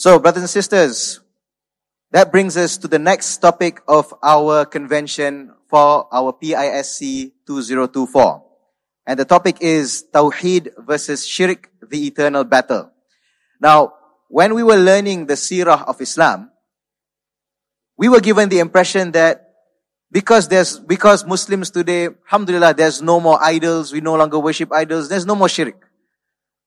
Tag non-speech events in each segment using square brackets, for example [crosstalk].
So, brothers and sisters, that brings us to the next topic of our convention for our PISC 2024. And the topic is Tawheed versus Shirk, the eternal battle. Now, when we were learning the seerah of Islam, we were given the impression that because there's, because Muslims today, alhamdulillah, there's no more idols, we no longer worship idols, there's no more shirk.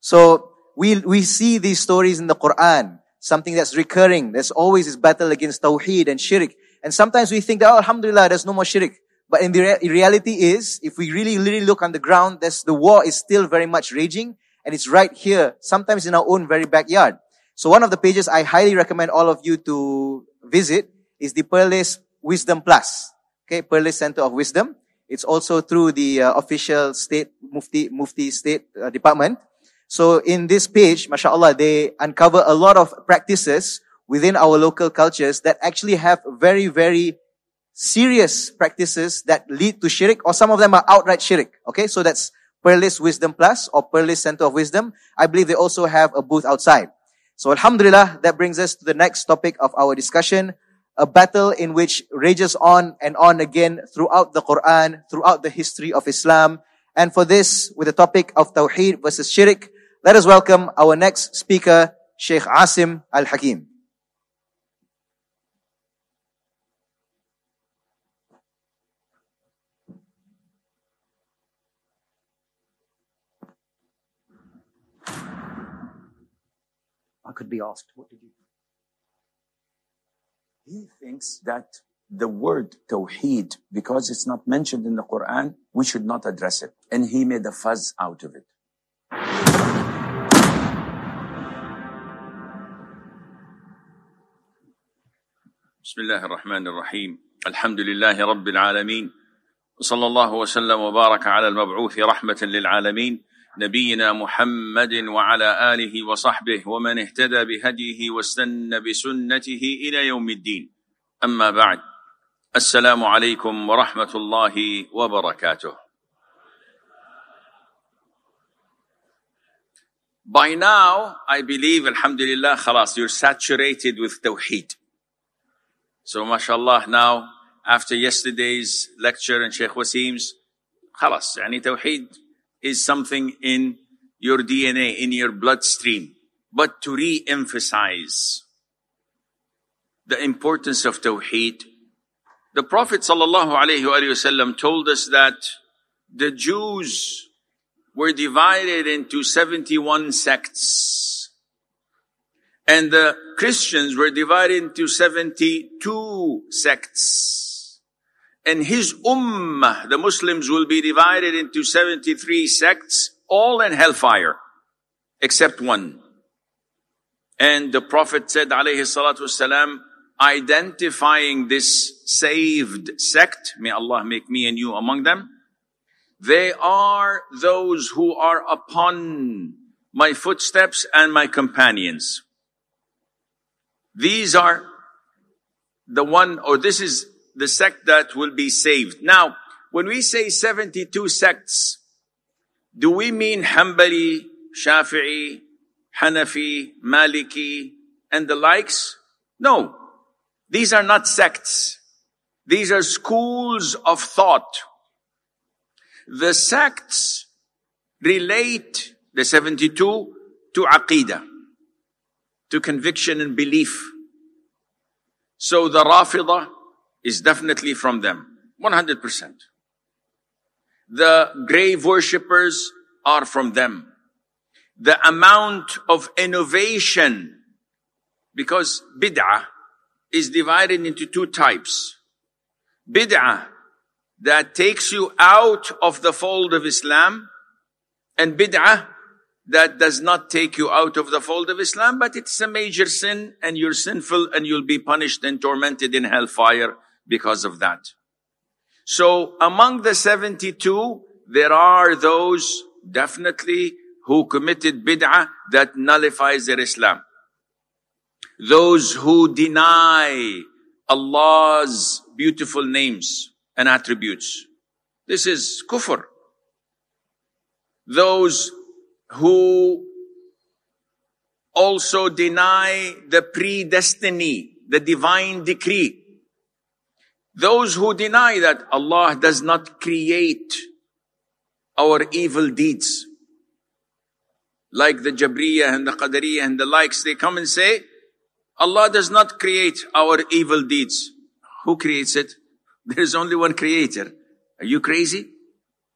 So, we, we see these stories in the Quran something that's recurring. There's always this battle against tawheed and shirk. And sometimes we think that, oh, alhamdulillah, there's no more shirk. But in the re- reality is, if we really, really look on the ground, there's, the war is still very much raging. And it's right here, sometimes in our own very backyard. So one of the pages I highly recommend all of you to visit is the Perlis Wisdom Plus. Okay, Perlis Center of Wisdom. It's also through the uh, official state Mufti Mufti State uh, Department. So in this page, mashallah, they uncover a lot of practices within our local cultures that actually have very, very serious practices that lead to shirk, or some of them are outright shirk. Okay, so that's Perlis Wisdom Plus or Perlis Center of Wisdom. I believe they also have a booth outside. So Alhamdulillah, that brings us to the next topic of our discussion, a battle in which rages on and on again throughout the Quran, throughout the history of Islam. And for this, with the topic of Tawheed versus Shirk, let us welcome our next speaker, Sheikh Asim Al Hakim. I could be asked, what did you? He thinks that the word Tawheed, because it's not mentioned in the Quran, we should not address it. And he made a fuzz out of it. بسم الله الرحمن الرحيم. الحمد لله رب العالمين. وصلى الله وسلم وبارك على المبعوث رحمة للعالمين. نبينا محمد وعلى آله وصحبه ومن اهتدى بهديه واستنى بسنته إلى يوم الدين. أما بعد السلام عليكم ورحمة الله وبركاته. By now, I believe, alhamdulillah, khalas, you're saturated with tawheed. So mashallah, now, after yesterday's lecture and Sheikh Wasim's, khalas, yani tawheed is something in your DNA, in your bloodstream. But to re-emphasize the importance of tawheed, the Prophet wasallam told us that the Jews were divided into 71 sects. And the Christians were divided into 72 sects. And his ummah, the Muslims will be divided into 73 sects, all in hellfire, except one. And the Prophet said, alayhi salatu wasalam, identifying this saved sect, may Allah make me and you among them, they are those who are upon my footsteps and my companions. These are the one, or this is the sect that will be saved. Now, when we say 72 sects, do we mean Hanbali, Shafi'i, Hanafi, Maliki, and the likes? No. These are not sects. These are schools of thought. The sects relate, the 72, to Aqidah to conviction and belief. So the Rafidah is definitely from them. 100%. The grave worshippers are from them. The amount of innovation, because bid'ah is divided into two types. Bid'ah that takes you out of the fold of Islam and bid'ah that does not take you out of the fold of Islam, but it's a major sin and you're sinful and you'll be punished and tormented in hellfire because of that. So among the 72, there are those definitely who committed bid'ah that nullifies their Islam. Those who deny Allah's beautiful names and attributes. This is kufr. Those who also deny the predestiny, the divine decree. Those who deny that Allah does not create our evil deeds, like the Jabriya and the Qadariya and the likes, they come and say, Allah does not create our evil deeds. Who creates it? [laughs] There is only one creator. Are you crazy?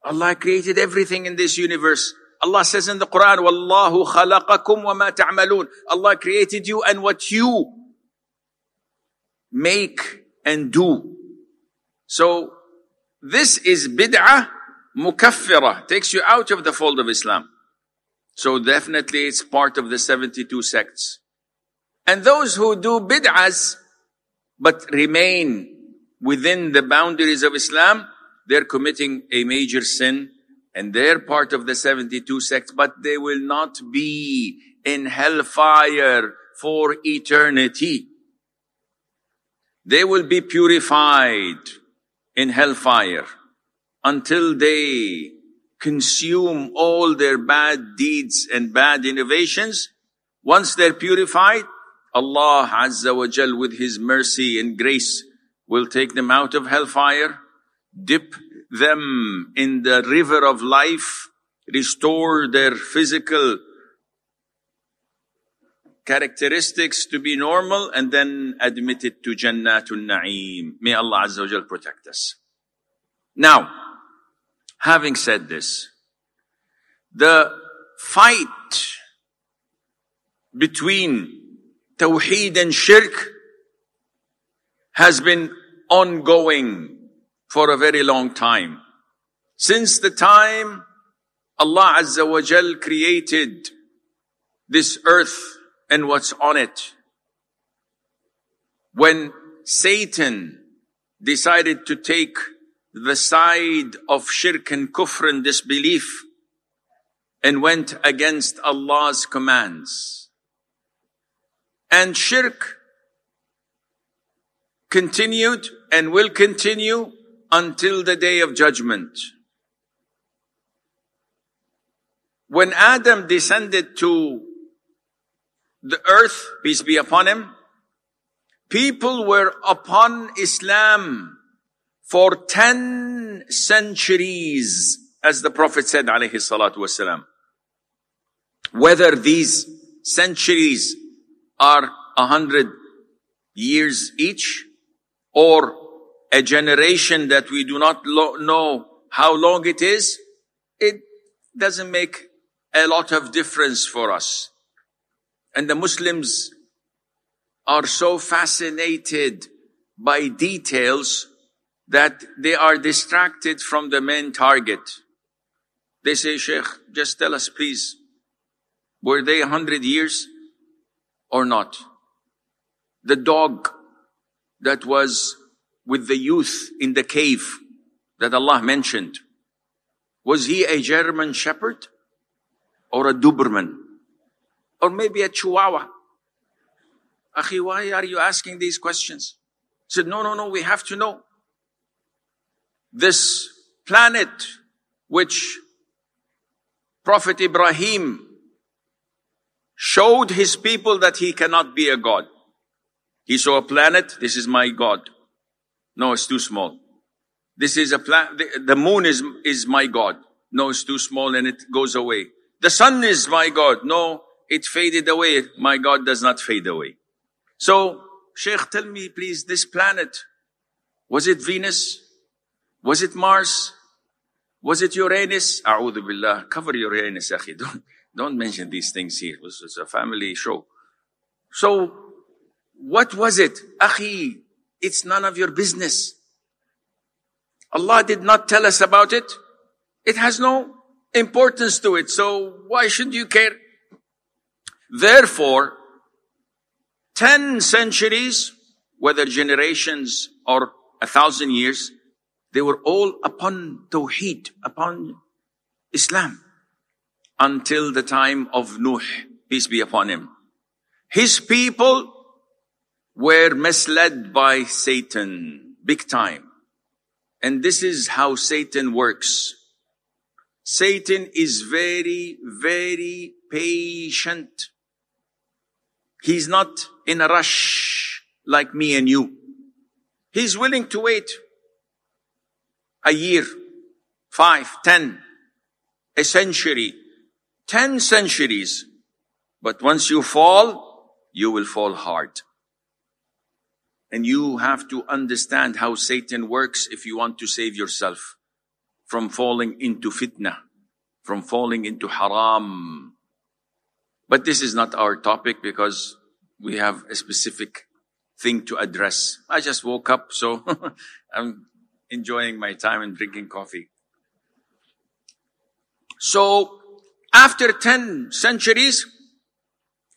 Allah created everything in this universe. Allah says in the Quran, Wallahu khalaqakum wa ma ta'malun. Allah created you and what you make and do. So this is bid'ah mukaffirah, takes you out of the fold of Islam. So definitely it's part of the 72 sects. And those who do bid'ahs, but remain within the boundaries of Islam, they're committing a major sin and they're part of the 72 sects, but they will not be in hellfire for eternity. They will be purified in hellfire until they consume all their bad deeds and bad innovations. Once they're purified, Allah Azza wa Jal with His mercy and grace will take them out of hellfire, dip them in the river of life, restore their physical characteristics to be normal, and then admit it to Jannatul Na'im. May Allah Azza wa Jal protect us. Now, having said this, the fight between Tawheed and Shirk has been ongoing for a very long time. Since the time Allah Azza wa Jal created this earth and what's on it. When Satan decided to take the side of shirk and kufr and disbelief and went against Allah's commands. And shirk continued and will continue until the day of judgment. When Adam descended to the earth, peace be upon him, people were upon Islam for 10 centuries, as the Prophet said, alayhi salatu wasalam. Whether these centuries are a hundred years each, or a generation that we do not lo- know how long it is, it doesn't make a lot of difference for us. And the Muslims are so fascinated by details that they are distracted from the main target. They say, Sheikh, just tell us please, were they a hundred years or not? The dog that was with the youth in the cave that Allah mentioned. Was he a German shepherd or a Doberman? Or maybe a Chihuahua? Akhi, why are you asking these questions? He said, no, no, no, we have to know. This planet which Prophet Ibrahim showed his people that he cannot be a God. He saw a planet, this is my God. No, it's too small. This is a plan. The, moon is, is my God. No, it's too small and it goes away. The sun is my God. No, it faded away. My God does not fade away. So, Sheikh, tell me please, this planet, was it Venus? Was it Mars? Was it Uranus? A'udhu billah. Cover Uranus, akhi. [laughs] Don't, don't mention these things here. This is a family show. So, what was it? Akhi, it's none of your business. Allah did not tell us about it. It has no importance to it. So why should you care? Therefore, 10 centuries, whether generations or a thousand years, they were all upon Tawheed, upon Islam, until the time of Nuh, peace be upon him. His people were misled by Satan big time. And this is how Satan works. Satan is very, very patient. He's not in a rush like me and you. He's willing to wait a year, five, ten, a century, ten centuries. But once you fall, you will fall hard. And you have to understand how Satan works if you want to save yourself from falling into fitna, from falling into haram. But this is not our topic because we have a specific thing to address. I just woke up, so [laughs] I'm enjoying my time and drinking coffee. So, after 10 centuries,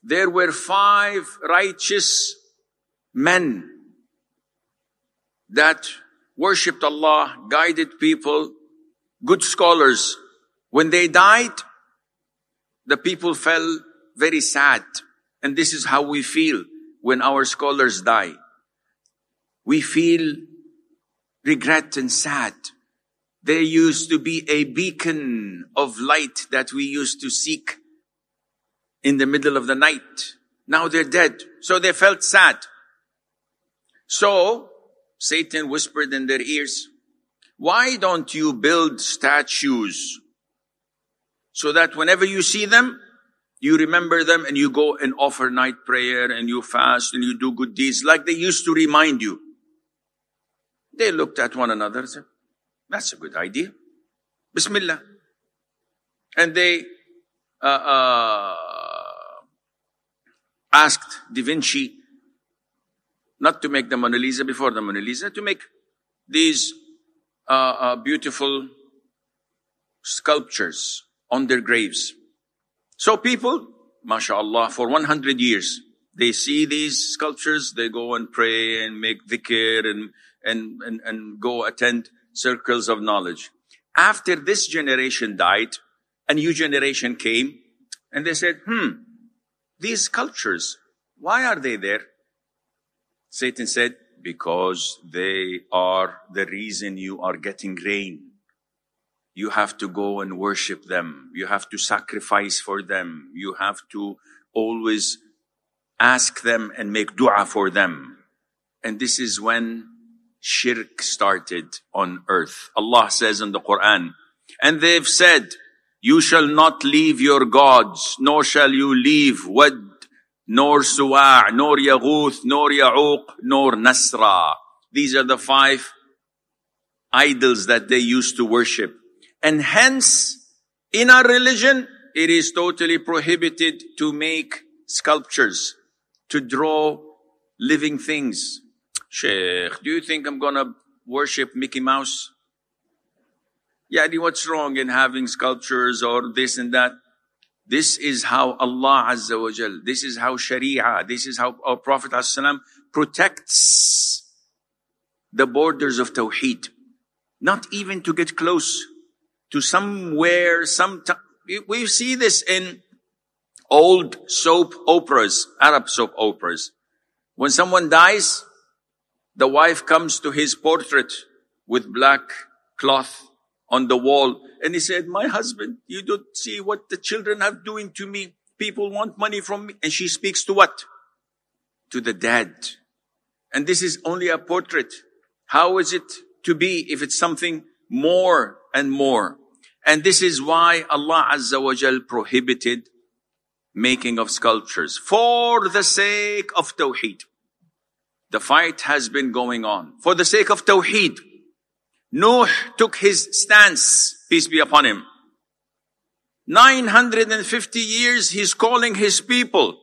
there were five righteous men that worshipped Allah, guided people, good scholars. When they died, the people fell very sad. And this is how we feel when our scholars die. We feel regret and sad. They used to be a beacon of light that we used to seek in the middle of the night. Now they're dead. So they felt sad. So Satan whispered in their ears, why don't you build statues so that whenever you see them, you remember them and you go and offer night prayer and you fast and you do good deeds like they used to remind you. They looked at one another and said, that's a good idea. Bismillah. And they uh, uh, asked Da Vinci not to make the Mona Lisa before the Mona Lisa, to make these uh, uh, beautiful sculptures on their graves. So people, mashallah, for 100 years, they see these sculptures, they go and pray and make dhikr and, and, and, and go attend circles of knowledge. After this generation died, a new generation came and they said, hmm, these sculptures, why are they there? Satan said, because they are the reason you are getting rain. You have to go and worship them. You have to sacrifice for them. You have to always ask them and make dua for them. And this is when shirk started on earth. Allah says in the Quran, and they've said, you shall not leave your gods, nor shall you leave what nor Suwa', nor Yaghuth, nor Ya'uq, nor Nasra. These are the five idols that they used to worship. And hence, in our religion, it is totally prohibited to make sculptures, to draw living things. Sheikh, do you think I'm gonna worship Mickey Mouse? Yeah, what's wrong in having sculptures or this and that? This is how Allah Azza wa Jal, this is how Sharia, this is how our Prophet ﷺ protects the borders of Tawheed. Not even to get close to somewhere, some, we see this in old soap operas, Arab soap operas. When someone dies, the wife comes to his portrait with black cloth on the wall. And he said, my husband, you don't see what the children are doing to me. People want money from me. And she speaks to what? To the dead. And this is only a portrait. How is it to be if it's something more and more? And this is why Allah Azza wa Jal prohibited making of sculptures for the sake of Tawheed. The fight has been going on for the sake of Tawheed. Nuh took his stance, peace be upon him. 950 years he's calling his people.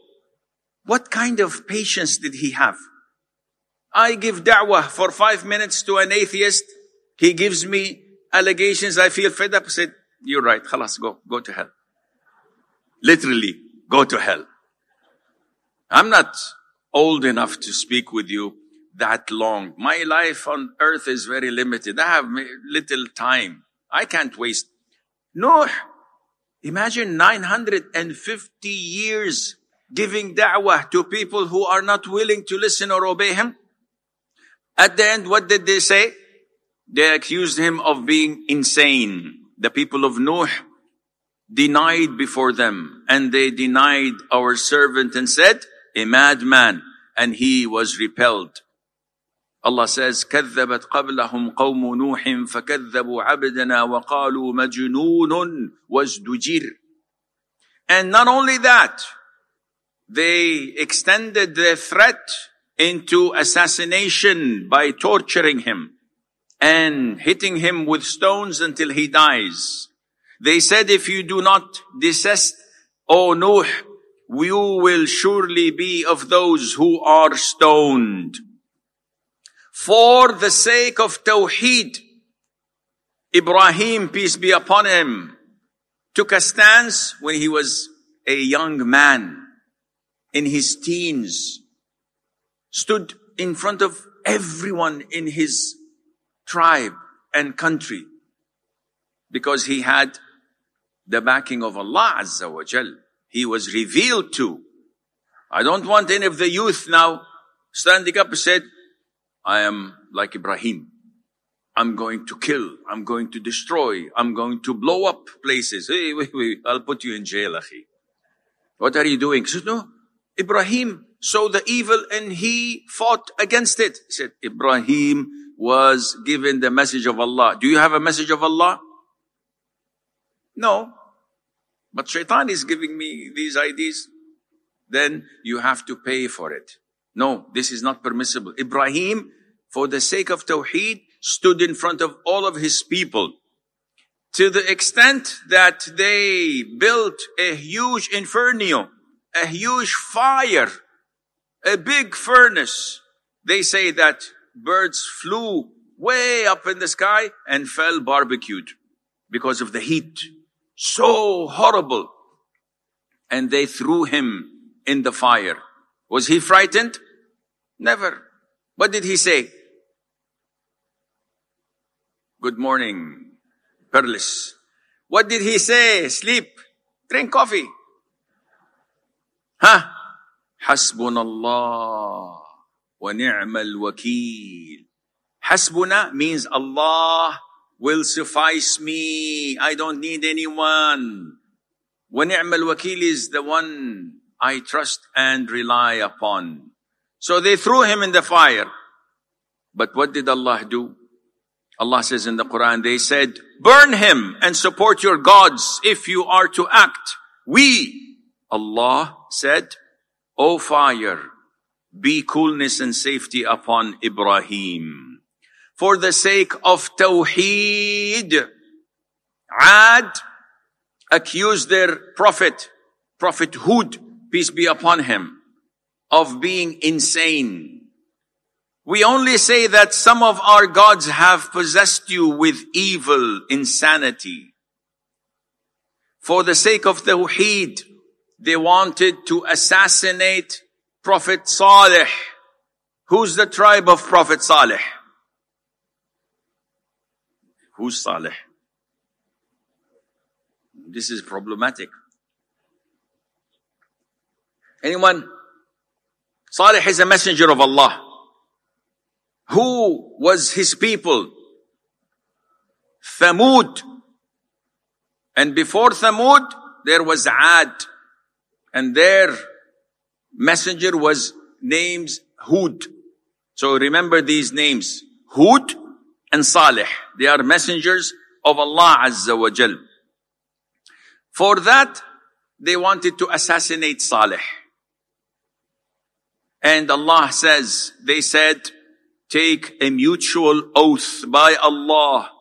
What kind of patience did he have? I give da'wah for five minutes to an atheist. He gives me allegations. I feel fed up. I said, you're right. Khalas, go, go to hell. Literally, go to hell. I'm not old enough to speak with you that long. My life on earth is very limited. I have little time. I can't waste. Noah, imagine 950 years giving da'wah to people who are not willing to listen or obey him. At the end, what did they say? They accused him of being insane. The people of Noah denied before them and they denied our servant and said, a madman, and he was repelled. Allah says, كذبت قبلهم قوم نوح فكذبوا عبدنا وقالوا مجنون وازدجر. And not only that, they extended their threat into assassination by torturing him and hitting him with stones until he dies. They said, if you do not desist, O Nuh, you will surely be of those who are stoned. For the sake of Tawheed, Ibrahim, peace be upon him, took a stance when he was a young man in his teens, stood in front of everyone in his tribe and country because he had the backing of Allah Azza wa Jal. He was revealed to. I don't want any of the youth now standing up and said, I am like Ibrahim. I'm going to kill. I'm going to destroy. I'm going to blow up places. Hey, wait, wait, I'll put you in jail, akhi. What are you doing? He said, no, Ibrahim saw the evil and he fought against it. He said, Ibrahim was given the message of Allah. Do you have a message of Allah? No. But shaitan is giving me these ideas. Then you have to pay for it. No, this is not permissible. Ibrahim, for the sake of Tawheed, stood in front of all of his people to the extent that they built a huge inferno, a huge fire, a big furnace. They say that birds flew way up in the sky and fell barbecued because of the heat so horrible. And they threw him in the fire. Was he frightened? Never. What did he say? Good morning, Perlis. What did he say? Sleep. Drink coffee. Huh? Hasbunallah wa ni'mal wakil. Hasbuna means Allah will suffice me. I don't need anyone. Wa ni'mal wakil is the one I trust and rely upon. So they threw him in the fire. But what did Allah do? Allah says in the Quran, they said, burn him and support your gods if you are to act. We, Allah said, O fire, be coolness and safety upon Ibrahim for the sake of Tawheed. Ad accused their prophet, Prophet Hud, peace be upon him, of being insane. We only say that some of our gods have possessed you with evil, insanity. For the sake of the Tawheed, they wanted to assassinate Prophet Saleh. Who's the tribe of Prophet Saleh? Who's Saleh? This is problematic. Anyone? Saleh is a messenger of Allah. Who was his people? Thamud. And before Thamud, there was Ad. And their messenger was named Hud. So remember these names. Hud, and Salih. They are messengers of Allah Azza wa Jal. For that, they wanted to assassinate Salih. And Allah says, they said, take a mutual oath by Allah.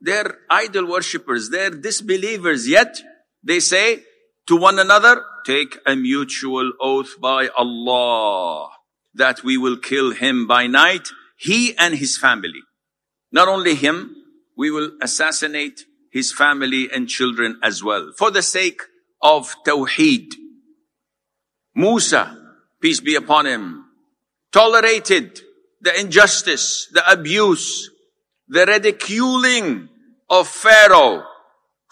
They're idol worshippers, they're disbelievers, yet they say to one another, take a mutual oath by Allah that we will kill him by night, he and his family. Not only him, we will assassinate his family and children as well. For the sake of Tawheed. Musa, peace be upon him, tolerated the injustice, the abuse, the ridiculing of Pharaoh,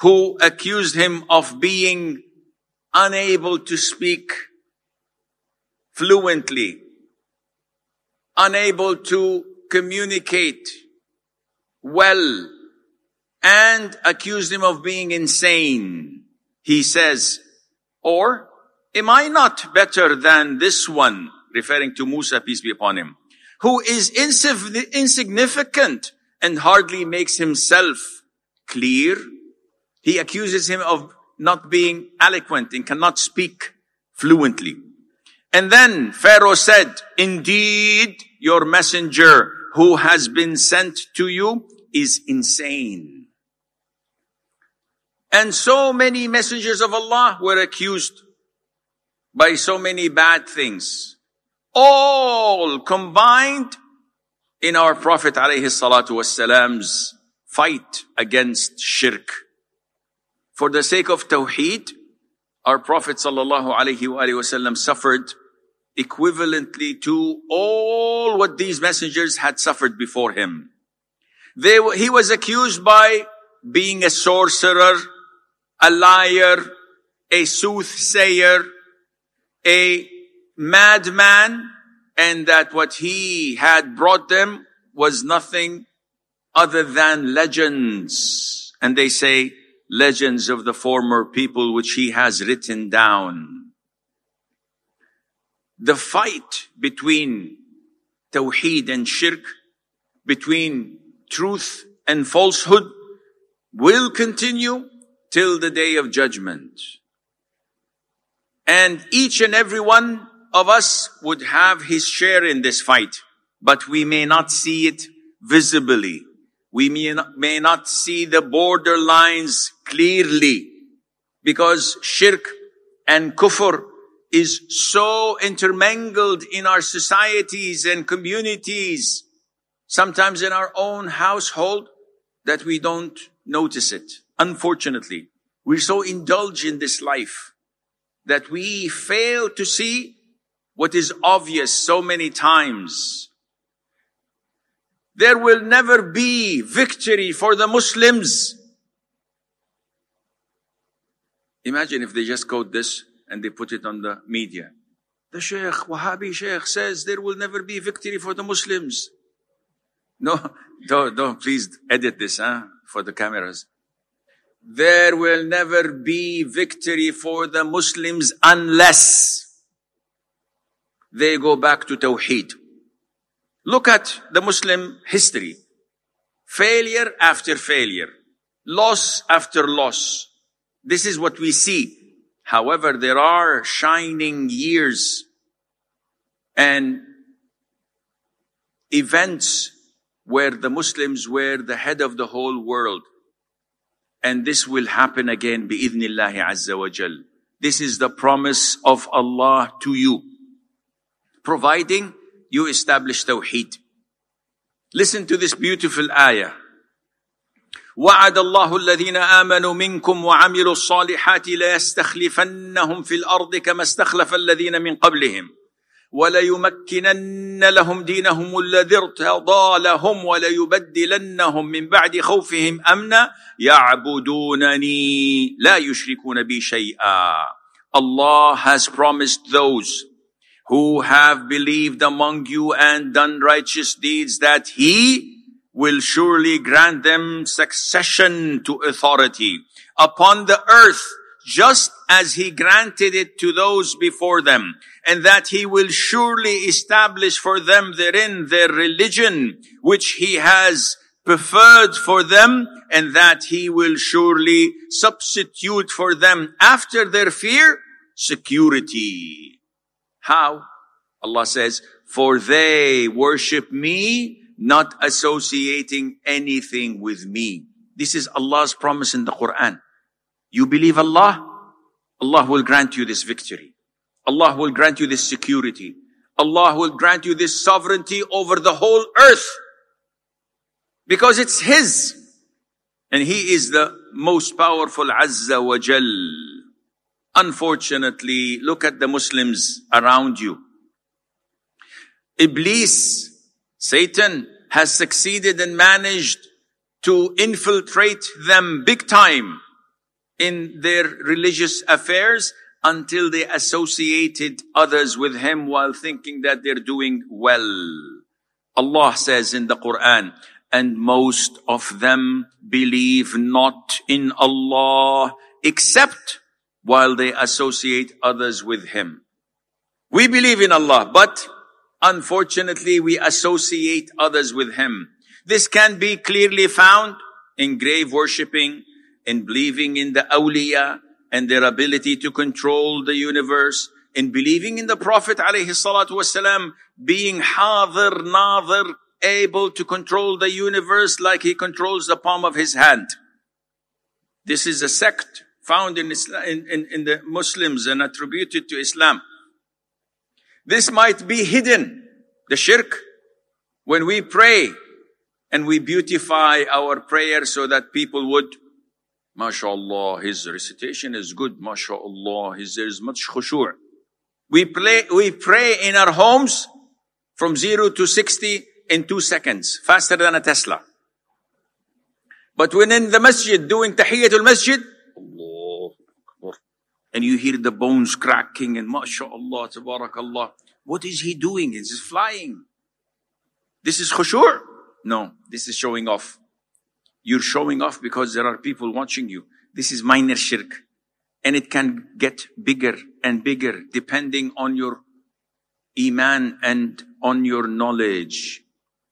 who accused him of being unable to speak fluently, unable to communicate, well and accused him of being insane. He says, or am I not better than this one, referring to Musa, peace be upon him, who is insignificant and hardly makes himself clear? He accuses him of not being eloquent and cannot speak fluently. And then Pharaoh said, indeed, your messenger who has been sent to you is insane. And so many messengers of Allah were accused by so many bad things. All combined in our Prophet alayhi salatu wasalam's fight against shirk. For the sake of Tawheed, our Prophet sallallahu alayhi wasallam suffered equivalently to all what these messengers had suffered before him. They, he was accused by being a sorcerer, a liar, a soothsayer, a madman, and that what he had brought them was nothing other than legends. And they say, legends of the former people which he has written down the fight between Tawheed and Shirk, between truth and falsehood will continue till the day of judgment. And each and every one of us would have his share in this fight, but we may not see it visibly. We may not, may not see the borderlines clearly because shirk and kufr is so intermingled in our societies and communities, sometimes in our own household, that we don't notice it. Unfortunately, we're so indulged in this life that we fail to see what is obvious so many times. There will never be victory for the Muslims. Imagine if they just quote this and they put it on the media. The Sheikh, Wahhabi Sheikh says there will never be victory for the Muslims. No, [laughs] don't, don't please edit this, huh, for the cameras. There will never be victory for the Muslims unless they go back to Tawheed. Look at the Muslim history. Failure after failure. Loss after loss. This is what we see. However, there are shining years and events where the Muslims were the head of the whole world. And this will happen again bi'idhnillahi azza wa jal. This is the promise of Allah to you. Providing you establish tawheed. Listen to this beautiful ayah. وعد الله الذين امنوا منكم وعملوا الصالحات ليستخلفنهم في الأرض كما استخلف الذين من قبلهم وليمكنن لهم دينهم الذي ارتضى لهم وليبدلنهم من بعد خوفهم امنا يعبدونني لا يشركون بي شيئا Allah has promised those who have believed among you and done righteous deeds that He will surely grant them succession to authority upon the earth, just as he granted it to those before them, and that he will surely establish for them therein their religion, which he has preferred for them, and that he will surely substitute for them after their fear, security. How? Allah says, for they worship me not associating anything with me. This is Allah's promise in the Quran. You believe Allah, Allah will grant you this victory. Allah will grant you this security. Allah will grant you this sovereignty over the whole earth. Because it's His. And He is the most powerful Azza wa Jal. Unfortunately, look at the Muslims around you. Iblis Satan has succeeded and managed to infiltrate them big time in their religious affairs until they associated others with him while thinking that they're doing well. Allah says in the Quran, and most of them believe not in Allah except while they associate others with him. We believe in Allah, but unfortunately we associate others with him. This can be clearly found in grave worshipping, in believing in the awliya and their ability to control the universe, in believing in the Prophet alayhi being hadir, nadir, able to control the universe like he controls the palm of his hand. This is a sect found in, Islam, in, in, in the Muslims and attributed to Islam. This might be hidden, the shirk, when we pray and we beautify our prayer so that people would, mashallah, his recitation is good, mashallah, his, there is much khushu'. We play, we pray in our homes from zero to 60 in two seconds, faster than a Tesla. But when in the masjid doing tahiyyatul masjid, and you hear the bones cracking and mashallah, tabarakallah. What is he doing? Is he flying? This is khushu'? No, this is showing off. You're showing off because there are people watching you. This is minor shirk. And it can get bigger and bigger depending on your iman and on your knowledge.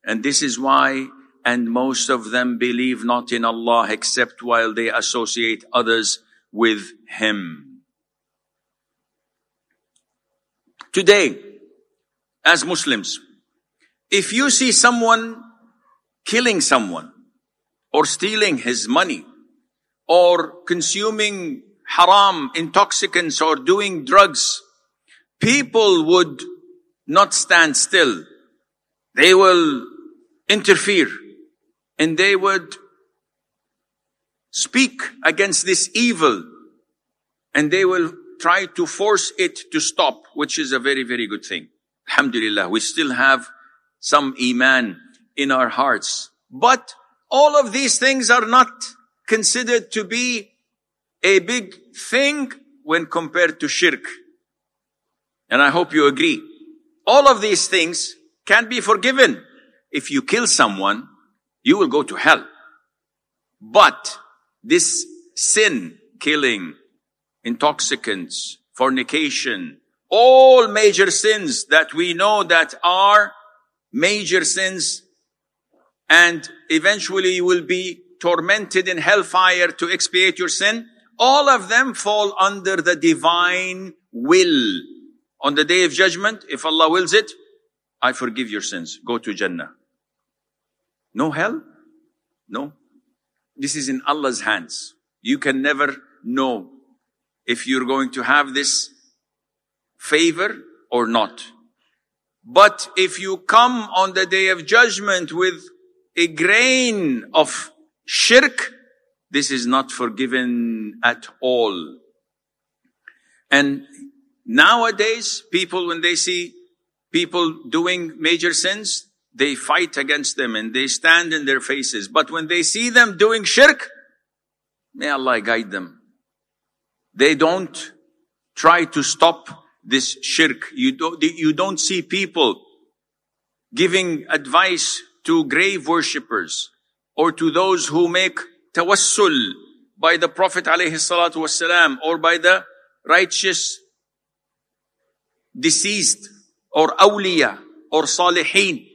And this is why, and most of them believe not in Allah except while they associate others with Him. Today, as Muslims, if you see someone killing someone or stealing his money or consuming haram intoxicants or doing drugs, people would not stand still. They will interfere and they would speak against this evil and they will try to force it to stop, which is a very, very good thing. Alhamdulillah, we still have some iman in our hearts. But all of these things are not considered to be a big thing when compared to shirk. And I hope you agree. All of these things can be forgiven. If you kill someone, you will go to hell. But this sin, killing, intoxicants, fornication, all major sins that we know that are major sins and eventually you will be tormented in hellfire to expiate your sin. All of them fall under the divine will. On the day of judgment, if Allah wills it, I forgive your sins. Go to Jannah. No hell? No. This is in Allah's hands. You can never know if you're going to have this favor or not. But if you come on the day of judgment with a grain of shirk, this is not forgiven at all. And nowadays, people, when they see people doing major sins, they fight against them and they stand in their faces. But when they see them doing shirk, may Allah guide them. They don't try to stop this shirk. You don't, you don't see people giving advice to grave worshippers or to those who make tawassul by the Prophet alayhi or by the righteous deceased or awliya or salihin.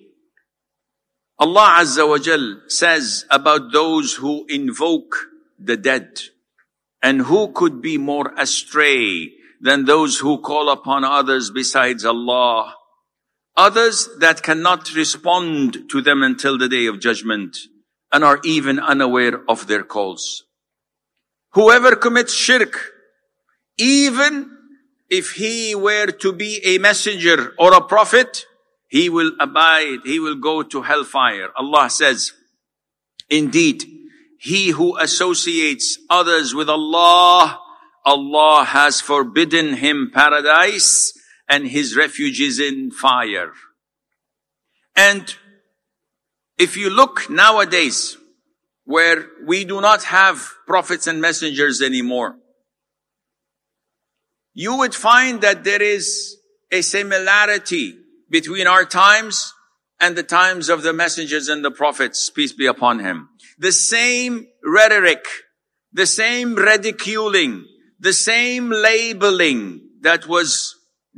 Allah Azza wa Jal says about those who invoke the dead. And who could be more astray than those who call upon others besides Allah? Others that cannot respond to them until the day of judgment and are even unaware of their calls. Whoever commits shirk, even if he were to be a messenger or a prophet, he will abide, he will go to hellfire. Allah says, indeed, he who associates others with Allah, Allah has forbidden him paradise and his refuge is in fire. And if you look nowadays, where we do not have prophets and messengers anymore, you would find that there is a similarity between our times and the times of the messengers and the prophets, peace be upon him the same rhetoric, the same ridiculing, the same labeling that was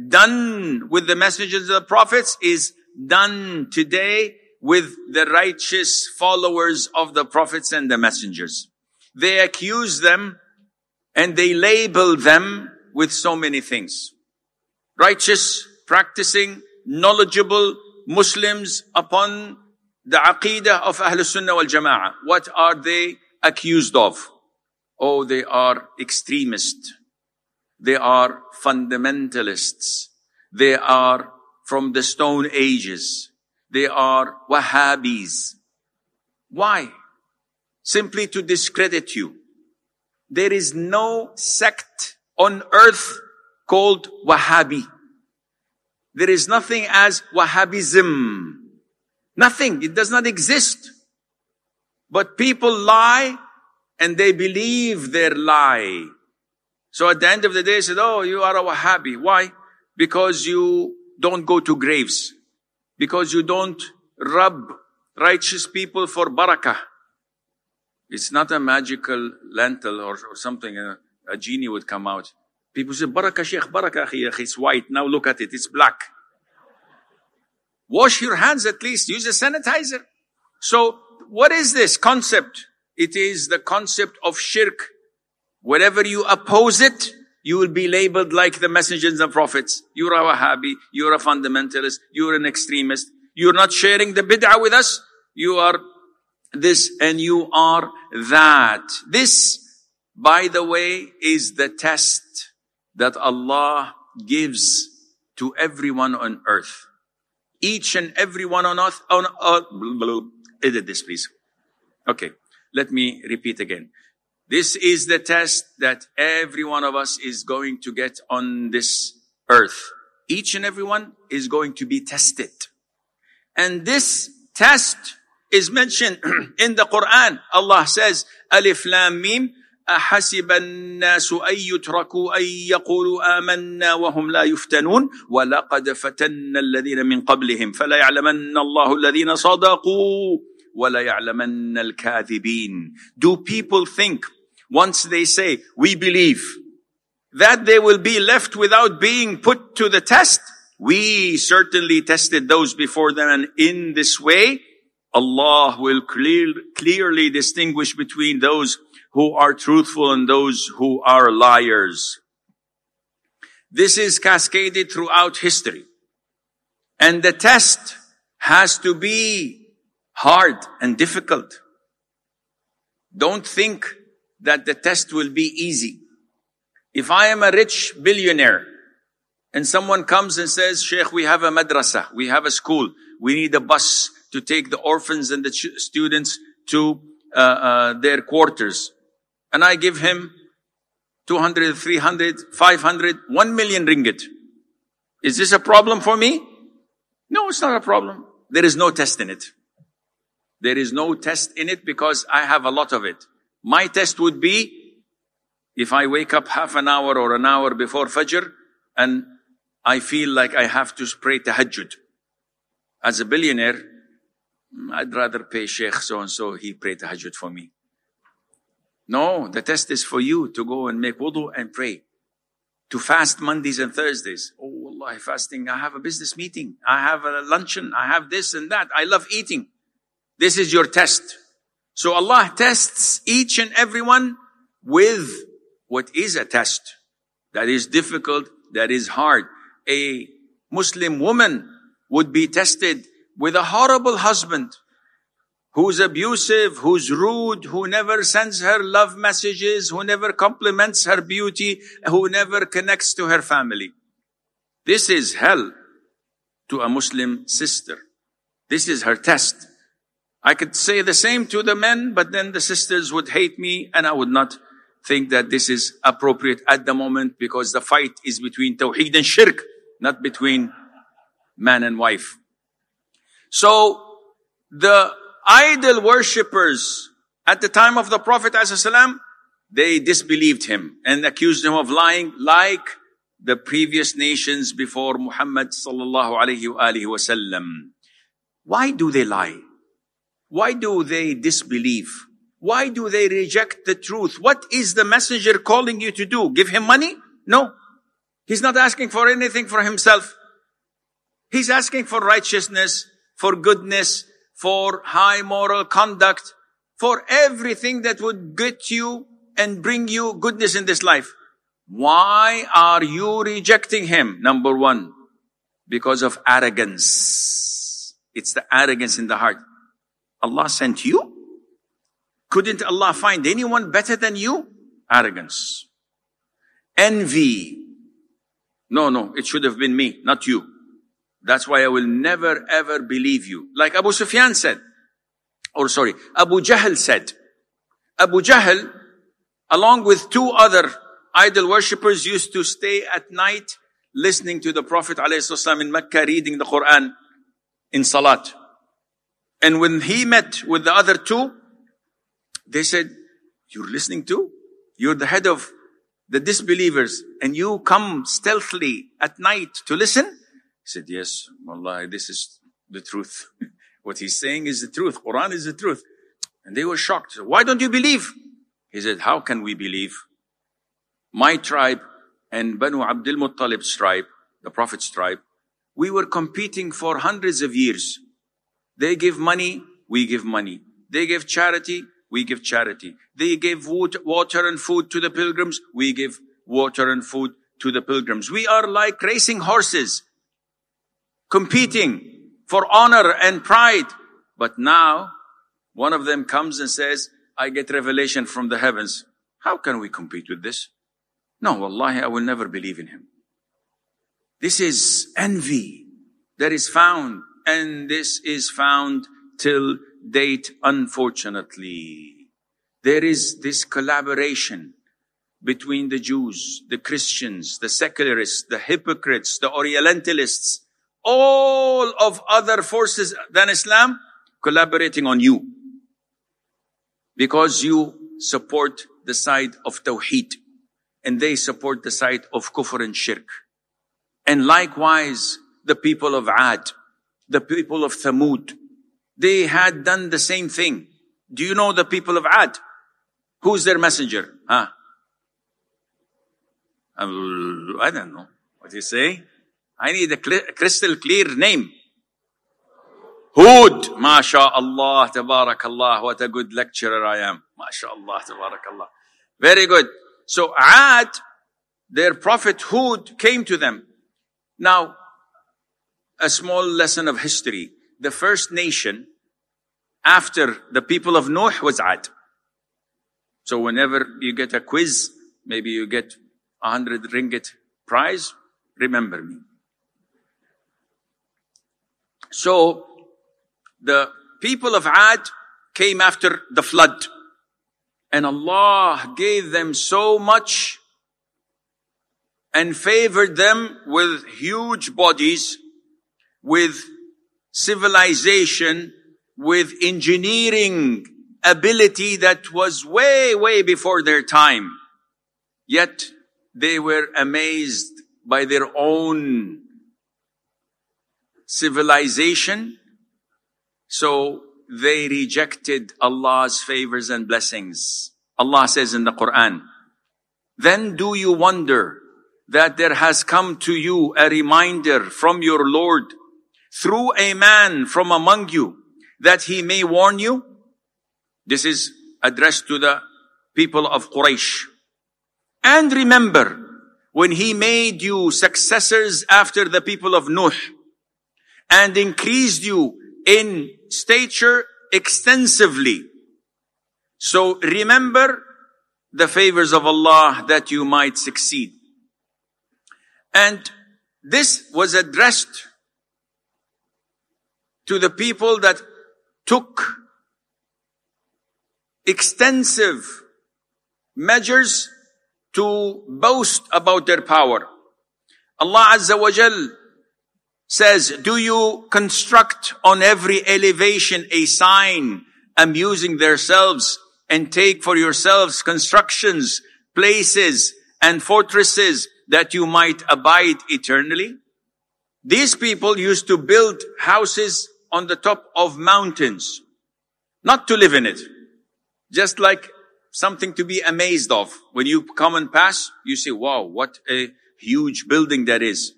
done with the messengers of the prophets is done today with the righteous followers of the prophets and the messengers. They accuse them and they label them with so many things. Righteous, practicing, knowledgeable Muslims upon the aqidah of Ahl Sunnah wal Jama'ah. What are they accused of? Oh, they are extremists. They are fundamentalists. They are from the stone ages. They are Wahhabis. Why? Simply to discredit you. There is no sect on earth called Wahhabi. There is nothing as Wahhabism. Nothing. It does not exist. But people lie and they believe their lie. So at the end of the day, they said, Oh, you are a Wahhabi. Why? Because you don't go to graves. Because you don't rub righteous people for barakah. It's not a magical lentil or, or something. A, a, genie would come out. People say, barakah sheikh, barakah. It's white. Now look at it. It's black. Wash your hands at least. Use a sanitizer. So what is this concept? It is the concept of shirk. Wherever you oppose it, you will be labeled like the messengers and prophets. You're a Wahhabi. You're a fundamentalist. You're an extremist. You're not sharing the bid'ah with us. You are this and you are that. This, by the way, is the test that Allah gives to everyone on earth. Each and every one on earth, on, uh, blue. edit this please. Okay. Let me repeat again. This is the test that every one of us is going to get on this earth. Each and every one is going to be tested. And this test is mentioned [clears throat] in the Quran. Allah says, Alif Lam Mim, أحسب الناس أن يتركوا أن يقولوا آمنا وهم لا يفتنون ولقد فتنا الذين من قبلهم فلا يعلمن الله الذين صدقوا ولا يعلمن الكاذبين Do people think once they say we believe that they will be left without being put to the test? We certainly tested those before them and in this way Allah will clear, clearly distinguish between those who are truthful and those who are liars. This is cascaded throughout history. And the test has to be hard and difficult. Don't think that the test will be easy. If I am a rich billionaire and someone comes and says, Sheikh, we have a madrasa, we have a school, we need a bus to take the orphans and the students to uh, uh, their quarters and I give him 200, 300, 500, 1 million ringgit. Is this a problem for me? No, it's not a problem. There is no test in it. There is no test in it because I have a lot of it. My test would be if I wake up half an hour or an hour before Fajr and I feel like I have to pray tahajjud. As a billionaire, I'd rather pay Sheikh so and so, he pray tahajjud for me. No, the test is for you to go and make wudu and pray. To fast Mondays and Thursdays. Oh, Allah, fasting. I have a business meeting. I have a luncheon. I have this and that. I love eating. This is your test. So Allah tests each and everyone with what is a test. That is difficult. That is hard. A Muslim woman would be tested with a horrible husband who's abusive, who's rude, who never sends her love messages, who never compliments her beauty, who never connects to her family. This is hell to a Muslim sister. This is her test. I could say the same to the men, but then the sisters would hate me and I would not think that this is appropriate at the moment because the fight is between Tawheed and Shirk, not between man and wife. So the idol worshippers at the time of the Prophet ﷺ, they disbelieved him and accused him of lying like the previous nations before Muhammad sallallahu. Why do they lie? Why do they disbelieve? Why do they reject the truth? What is the messenger calling you to do? Give him money? No. He's not asking for anything for himself. He's asking for righteousness, for goodness, for high moral conduct, for everything that would get you and bring you goodness in this life. Why are you rejecting him? Number one, because of arrogance. It's the arrogance in the heart. Allah sent you? Couldn't Allah find anyone better than you? Arrogance. Envy. No, no, it should have been me, not you. That's why I will never ever believe you. Like Abu Sufyan said, or sorry, Abu Jahl said. Abu Jahl, along with two other idol worshippers, used to stay at night listening to the Prophet ﷺ in Mecca reading the Quran in Salat. And when he met with the other two, they said, you're listening to? You're the head of the disbelievers and you come stealthily at night to listen? Said, yes, Allah, this is the truth. [laughs] what he's saying is the truth. Quran is the truth. And they were shocked. Why don't you believe? He said, how can we believe? My tribe and Banu Abdul Muttalib's tribe, the Prophet's tribe, we were competing for hundreds of years. They give money, we give money. They give charity, we give charity. They give water and food to the pilgrims, we give water and food to the pilgrims. We are like racing horses, competing for honor and pride. But now, one of them comes and says, I get revelation from the heavens. How can we compete with this? No, wallahi, I will never believe in him. This is envy that is found, and this is found till date, unfortunately. There is this collaboration between the Jews, the Christians, the secularists, the hypocrites, the Orientalists, all of other forces than Islam collaborating on you. Because you support the side of Tawheed and they support the side of Kufr and Shirk. And likewise, the people of Ad, the people of Thamud, they had done the same thing. Do you know the people of Ad? Who's their messenger? Huh? I don't know. What do you say? I need a crystal clear name. Hud. MashaAllah, tabarakallah. What a good lecturer I am. MashaAllah, tabarakallah. Very good. So Ad, their prophet Hud came to them. Now, a small lesson of history the first nation after the people of Noah was Ad. So whenever you get a quiz, maybe you get a hundred ringgit prize, remember me. So the people of Ad came after the flood and Allah gave them so much and favored them with huge bodies, with civilization with engineering ability that was way, way before their time. Yet they were amazed by their own civilization. So they rejected Allah's favors and blessings. Allah says in the Quran, then do you wonder that there has come to you a reminder from your Lord through a man from among you that he may warn you? This is addressed to the people of Quraysh. And remember, when he made you successors after the people of Nuh and increased you in stature extensively. So remember the favors of Allah that you might succeed. And this was addressed to the people that took extensive measures to boast about their power. Allah Azza wa Jal says, do you construct on every elevation a sign amusing themselves and take for yourselves constructions, places and fortresses that you might abide eternally? These people used to build houses on the top of mountains, not to live in it. Just like something to be amazed of. When you come and pass, you say, wow, what a huge building that is.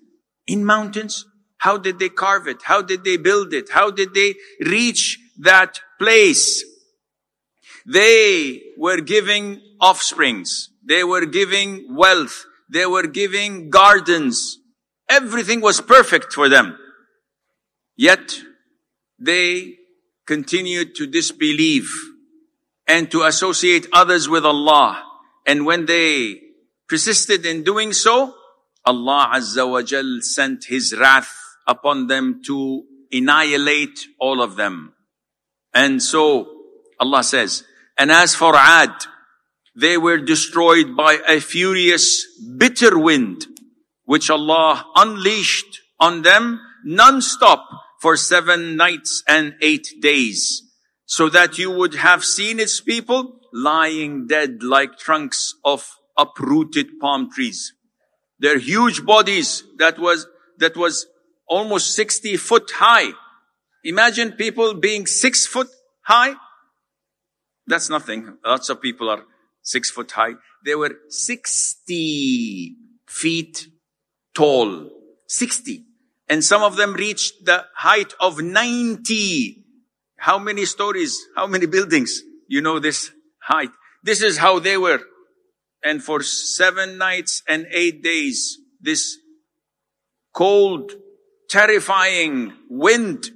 In mountains, how did they carve it? How did they build it? How did they reach that place? They were giving offsprings. They were giving wealth. They were giving gardens. Everything was perfect for them. Yet they continued to disbelieve and to associate others with Allah. And when they persisted in doing so, Allah Azza wa Jal sent His wrath upon them to annihilate all of them. And so Allah says, and as for Ad, they were destroyed by a furious, bitter wind, which Allah unleashed on them non-stop for seven nights and eight days, so that you would have seen its people lying dead like trunks of uprooted palm trees. Their huge bodies that was, that was almost 60 foot high. Imagine people being six foot high. That's nothing. Lots of people are six foot high. They were 60 feet tall. 60. And some of them reached the height of 90. How many stories? How many buildings? You know this height. This is how they were. And for seven nights and eight days, this cold, terrifying wind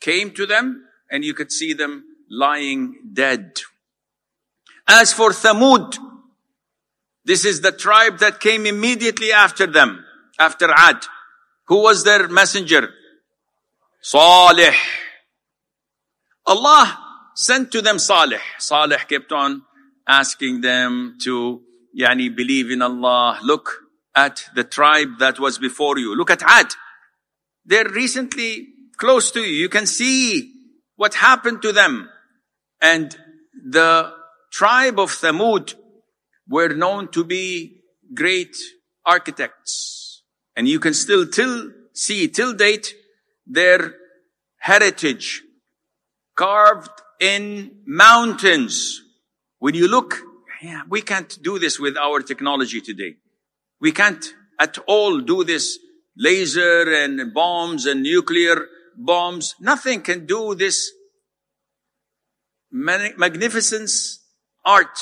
came to them and you could see them lying dead. As for Thamud, this is the tribe that came immediately after them, after Ad. Who was their messenger? Salih. Allah sent to them Salih. Salih kept on asking them to yani, believe in Allah. Look at the tribe that was before you. Look at Ad. They're recently close to you. You can see what happened to them. And the tribe of Thamud were known to be great architects. And you can still till, see till date their heritage carved in mountains. When you look, yeah, we can't do this with our technology today. We can't at all do this laser and bombs and nuclear bombs. Nothing can do this magnificence art,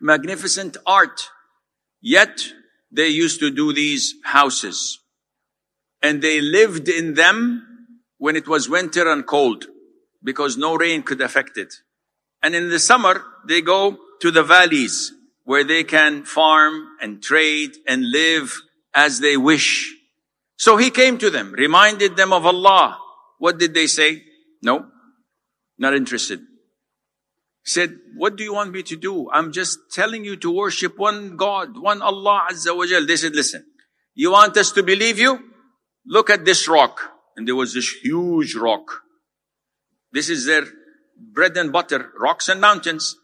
magnificent art. Yet they used to do these houses and they lived in them when it was winter and cold because no rain could affect it. And in the summer, they go to the valleys where they can farm and trade and live as they wish. So he came to them, reminded them of Allah. What did they say? No, not interested. He said, what do you want me to do? I'm just telling you to worship one God, one Allah Azza wa Jal. They said, listen, you want us to believe you? Look at this rock. And there was this huge rock. This is their bread and butter, rocks and mountains.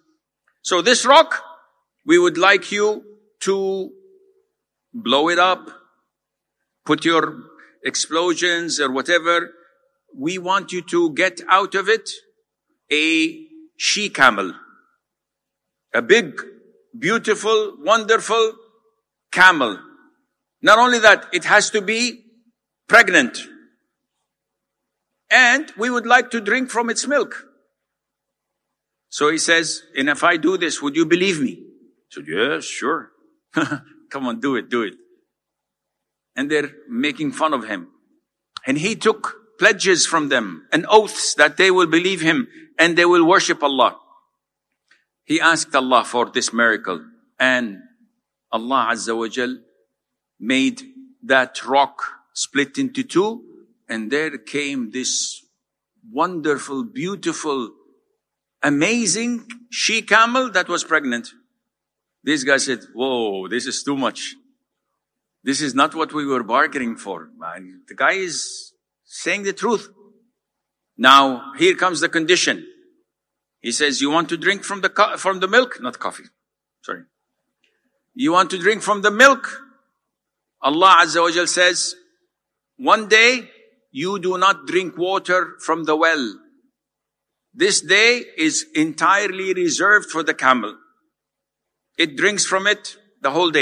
So this rock, we would like you to blow it up, put your explosions or whatever. We want you to get out of it a she camel. A big, beautiful, wonderful camel. Not only that, it has to be pregnant. And we would like to drink from its milk. So he says, and if I do this, would you believe me? I said, yes, sure. [laughs] Come on, do it, do it. And they're making fun of him. And he took pledges from them and oaths that they will believe him and they will worship Allah. He asked Allah for this miracle and Allah Azza wa Jal made that rock split into two and there came this wonderful, beautiful, amazing she camel that was pregnant. This guy said, whoa, this is too much. This is not what we were bargaining for. The guy is saying the truth. Now, here comes the condition. He says, you want to drink from the, co- from the milk? Not coffee. Sorry. You want to drink from the milk? Allah Azza wa Jal says, one day you do not drink water from the well. This day is entirely reserved for the camel. It drinks from it the whole day.